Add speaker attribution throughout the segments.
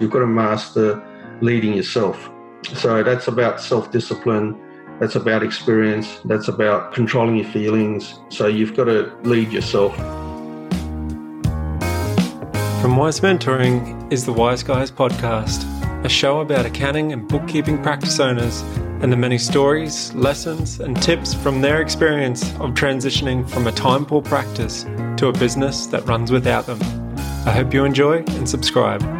Speaker 1: You've got to master leading yourself. So that's about self discipline. That's about experience. That's about controlling your feelings. So you've got to lead yourself.
Speaker 2: From Wize Mentoring is the Wize Guys podcast, a show about accounting and bookkeeping practice owners and the many stories, lessons, and tips from their experience of transitioning from a time poor practice to a business that runs without them. I hope you enjoy and subscribe.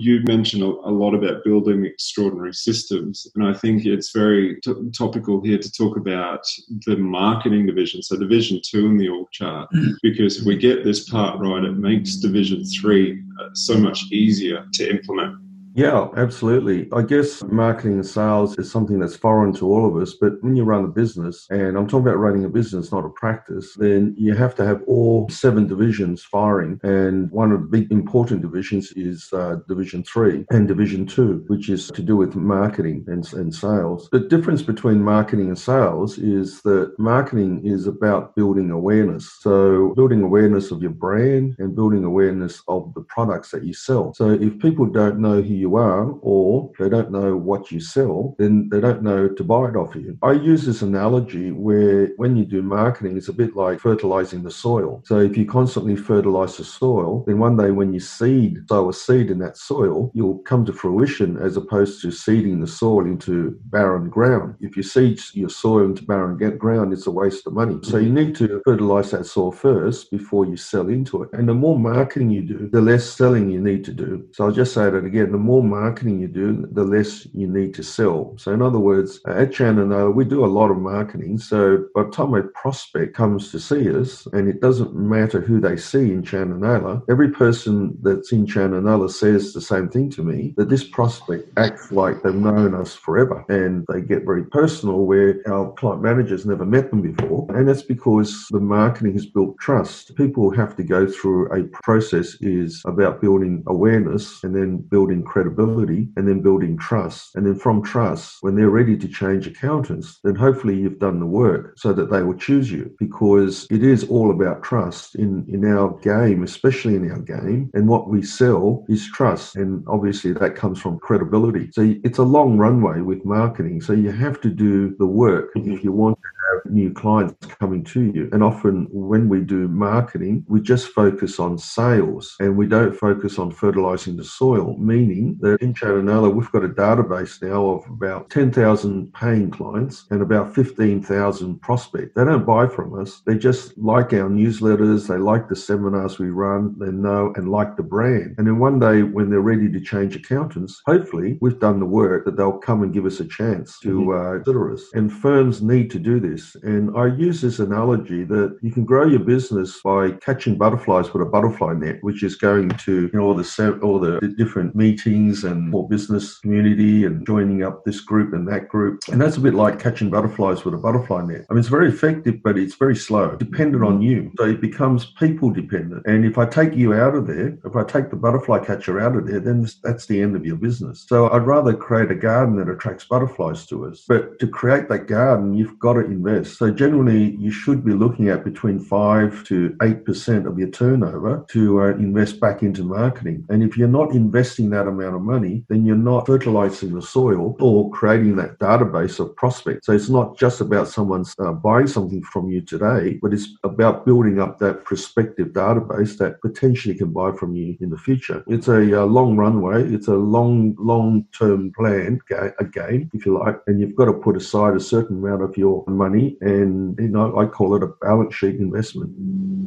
Speaker 3: You mentioned a lot about building extraordinary systems, and I think it's very t- topical here to talk about the marketing division, so division two in the org chart, because if we get this part right, it makes division three uh, so much easier to implement.
Speaker 1: Yeah, absolutely. I guess marketing and sales is something that's foreign to all of us. But when you run a business, and I'm talking about running a business, not a practice, then you have to have all seven divisions firing. And one of the big important divisions is uh, Division 3 and Division 2, which is to do with marketing and, and sales. The difference between marketing and sales is that marketing is about building awareness. So, building awareness of your brand and building awareness of the products that you sell. So, if people don't know who you are or they don't know what you sell, then they don't know to buy it off you. I use this analogy where when you do marketing, it's a bit like fertilizing the soil. So if you constantly fertilize the soil, then one day when you seed, sow a seed in that soil, you'll come to fruition as opposed to seeding the soil into barren ground. If you seed your soil into barren ground, it's a waste of money. So you need to fertilize that soil first before you sell into it. And the more marketing you do, the less selling you need to do. So I'll just say that again. The more marketing you do, the less you need to sell. So, in other words, uh, at Chan & Naylor, we do a lot of marketing. So, by the time a prospect comes to see us, and it doesn't matter who they see in Chan & Naylor, every person that's in Chan & Naylor says the same thing to me that this prospect acts like they've known us forever. And they get very personal where our client managers never met them before. And that's because the marketing has built trust. People have to go through a process is about building awareness and then building and then building trust. And then from trust, when they're ready to change accountants, then hopefully you've done the work so that they will choose you because it is all about trust in, in our game, especially in our game. And what we sell is trust. And obviously that comes from credibility. So it's a long runway with marketing. So you have to do the work if you want to have new clients coming to you. And often when we do marketing, we just focus on sales and we don't focus on fertilizing the soil, meaning that in Chan & Naylor, we've got a database now of about 10,000 paying clients and about 15,000 prospects. They don't buy from us. They just like our newsletters. They like the seminars we run. They know and like the brand. And then one day when they're ready to change accountants, hopefully we've done the work that they'll come and give us a chance to mm-hmm. uh, consider us. And firms need to do this. And I use this analogy that you can grow your business by catching butterflies with a butterfly net, which is going to you know, all the all the different meetings and more business community and joining up this group and that group. And that's a bit like catching butterflies with a butterfly net. I mean, it's very effective, but it's very slow, dependent on you. So it becomes people dependent. And if I take you out of there, if I take the butterfly catcher out of there, then that's the end of your business. So I'd rather create a garden that attracts butterflies to us. But to create that garden, you've got to invest. So generally, you should be looking at between 5 to 8% of your turnover to uh, invest back into marketing. And if you're not investing that amount of money, then you're not fertilizing the soil or creating that database of prospects. So it's not just about someone uh, buying something from you today, but it's about building up that prospective database that potentially can buy from you in the future. It's a, a long runway. It's a long, long-term plan, a game, if you like, and you've got to put aside a certain amount of your money, and you know I call it a balance sheet investment.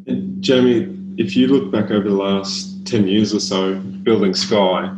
Speaker 3: And Jamie, if you look back over the last ten years or so, building Sky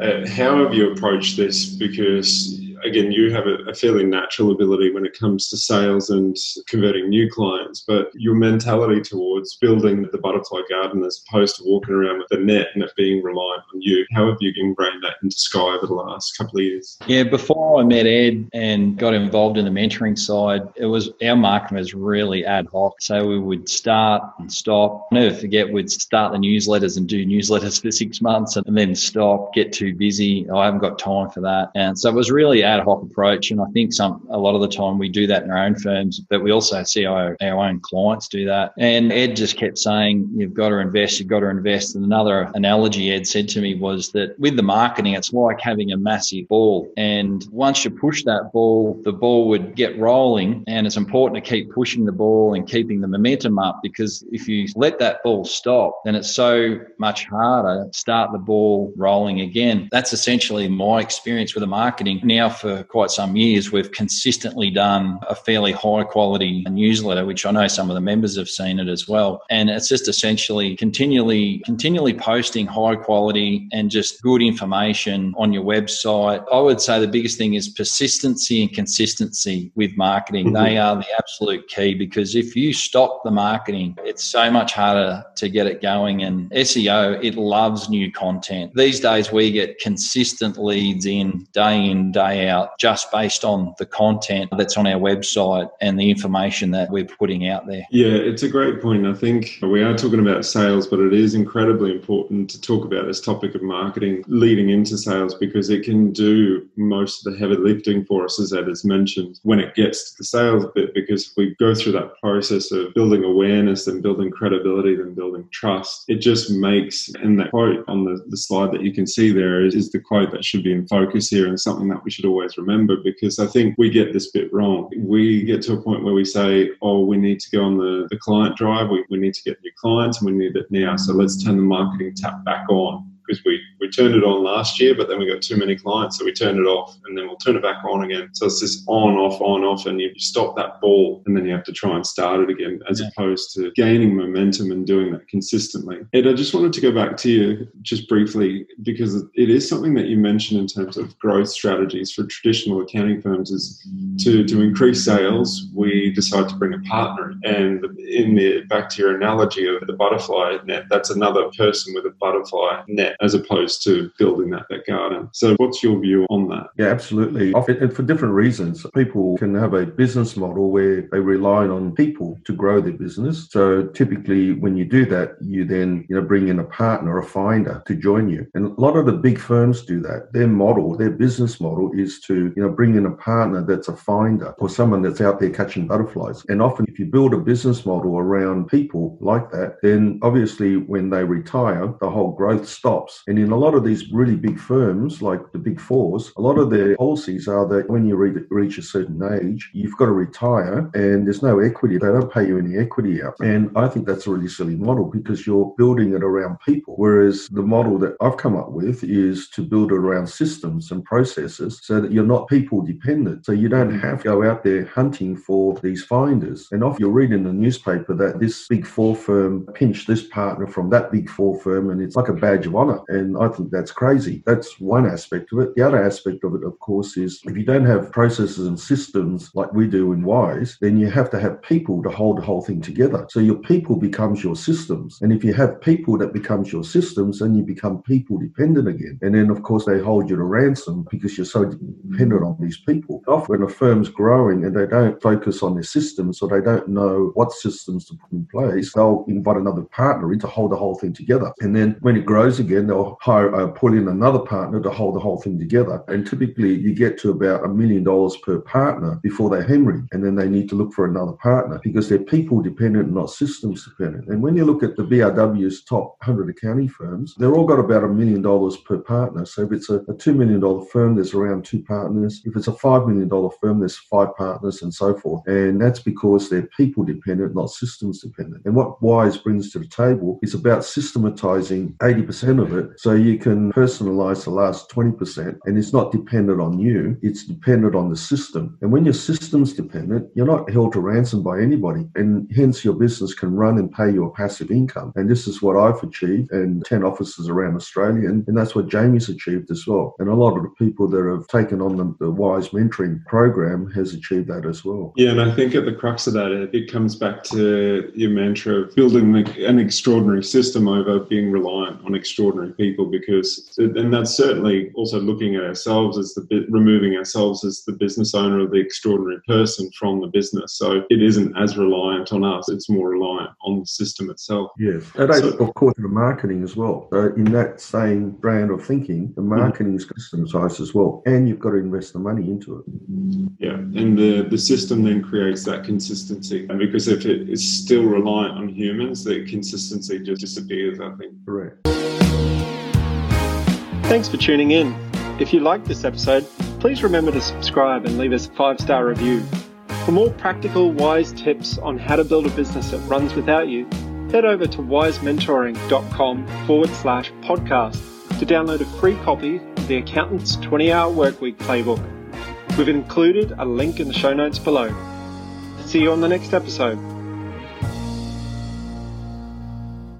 Speaker 3: uh, how have you approached this? Because again, you have a, a, fairly natural ability when it comes to sales and converting new clients, but your mentality towards building the butterfly garden as opposed to walking around with a net and it being reliant on you, how have you ingrained that into Sky over the last couple of years?
Speaker 4: Yeah, before I met Ed and got involved in the mentoring side, it was our marketing was really ad hoc. So we would start and stop. I'll never forget, we'd start the newsletters and do newsletters for six months and then stop, get too busy. I haven't got time for that. And so it was really ad ad hoc approach. And I think some a lot of the time we do that in our own firms, but we also see our, our own clients do that. And Ed just kept saying, you've got to invest, you've got to invest. And another analogy Ed said to me was that with the marketing, it's like having a massive ball. And once you push that ball, the ball would get rolling. And it's important to keep pushing the ball and keeping the momentum up because if you let that ball stop, then it's so much harder to start the ball rolling again. That's essentially my experience with the marketing. Now, for quite some years, we've consistently done a fairly high quality newsletter, which I know some of the members have seen it as well. And it's just essentially continually, continually posting high quality and just good information on your website. I would say the biggest thing is persistency and consistency with marketing. Mm-hmm. They are the absolute key because if you stop the marketing, it's so much harder to get it going. And SEO, it loves new content. These days, we get consistent leads in day in, day out, just based on the content that's on our website and the information that we're putting out there.
Speaker 3: Yeah, it's a great point. I think we are talking about sales, but it is incredibly important to talk about this topic of marketing leading into sales because it can do most of the heavy lifting for us, as Ed has mentioned, when it gets to the sales bit, because we go through that process of building awareness and building credibility, then building trust. It just makes, and that quote on the, the slide that you can see there is, is the quote that should be in focus here and something that we should always remember because I think we get this bit wrong. We get to a point where we say, oh, we need to go on the, the client drive, we, we need to get new clients and we need it now. So let's turn the marketing tap back on because we, we turned it on last year, but then we got too many clients, so we turned it off, and then we'll turn it back on again. So it's just on, off, on, off, and you stop that ball, and then you have to try and start it again, as yeah. opposed to gaining momentum and doing that consistently. Ed, I just wanted to go back to you just briefly because it is something that you mentioned in terms of growth strategies for traditional accounting firms is to, to increase sales, we decide to bring a partner. And in the back to your analogy of the butterfly net, that's another person with a butterfly net as opposed to building that, that garden. So, what's your view on that?
Speaker 1: Yeah, absolutely. And for different reasons, people can have a business model where they rely on people to grow their business. So, typically, when you do that, you then you know bring in a partner, a finder, to join you. And a lot of the big firms do that. Their model, their business model, is to you know bring in a partner that's a finder or someone that's out there catching butterflies. And often, if you build a business model around people like that, then obviously when they retire, the whole growth stops and in a lot of these really big firms, like the big fours, a lot of their policies are that when you reach a certain age, you've got to retire and there's no equity. They don't pay you any equity out. And I think that's a really silly model because you're building it around people. Whereas the model that I've come up with is to build it around systems and processes so that you're not people dependent. So you don't have to go out there hunting for these finders. And often you read in the newspaper that this big four firm pinched this partner from that big four firm and it's like a badge of honor and I think that's crazy. That's one aspect of it. The other aspect of it, of course, is if you don't have processes and systems like we do in Wize, then you have to have people to hold the whole thing together. So your people becomes your systems. And if you have people that becomes your systems, then you become people dependent again. And then, of course, they hold you to ransom because you're so dependent on these people. Often when a firm's growing and they don't focus on their systems or they don't know what systems to put in place, they'll invite another partner in to hold the whole thing together. And then when it grows again, then they'll hire, uh, pull in another partner to hold the whole thing together. And typically, you get to about a million dollars per partner before they hemorrhage, and then they need to look for another partner because they're people dependent, not systems dependent. And when you look at the BRW's top 100 accounting firms, they're all got about a million dollars per partner. So if it's a, a $2 million firm, there's around two partners. If it's a $5 million firm, there's five partners and so forth. And that's because they're people dependent, not systems dependent. And what WIZE brings to the table is about systematizing 80% of it so you can personalize the last 20% and it's not dependent on you, it's dependent on the system. And when your system's dependent, you're not held to ransom by anybody and hence your business can run and pay you a passive income. And this is what I've achieved and 10 offices around Australia and, and that's what Jamie's achieved as well. And a lot of the people that have taken on the, the WIZE mentoring program has achieved that as well.
Speaker 3: Yeah, and I think at the crux of that, it comes back to your mantra of building an extraordinary system over being reliant on extraordinary extraordinary people because, and that's certainly also looking at ourselves as the bit removing ourselves as the business owner or the extraordinary person from the business. So it isn't as reliant on us; it's more reliant on the system itself.
Speaker 1: Yes, and so, of course the marketing as well. So in that same brand of thinking, the mm-hmm. marketing is customized as well, and you've got to invest the money into it.
Speaker 3: Yeah, and the the system then creates that consistency, and because if it is still reliant on humans, the consistency just disappears. I think.
Speaker 1: Correct.
Speaker 2: Thanks for tuning in. If you liked this episode, please remember to subscribe and leave us a five star review. For more practical, wise tips on how to build a business that runs without you, head over to wizementoring.com forward slash podcast to download a free copy of the Accountant's 20 Hour Workweek Playbook. We've included a link in the show notes below. See you on the next episode.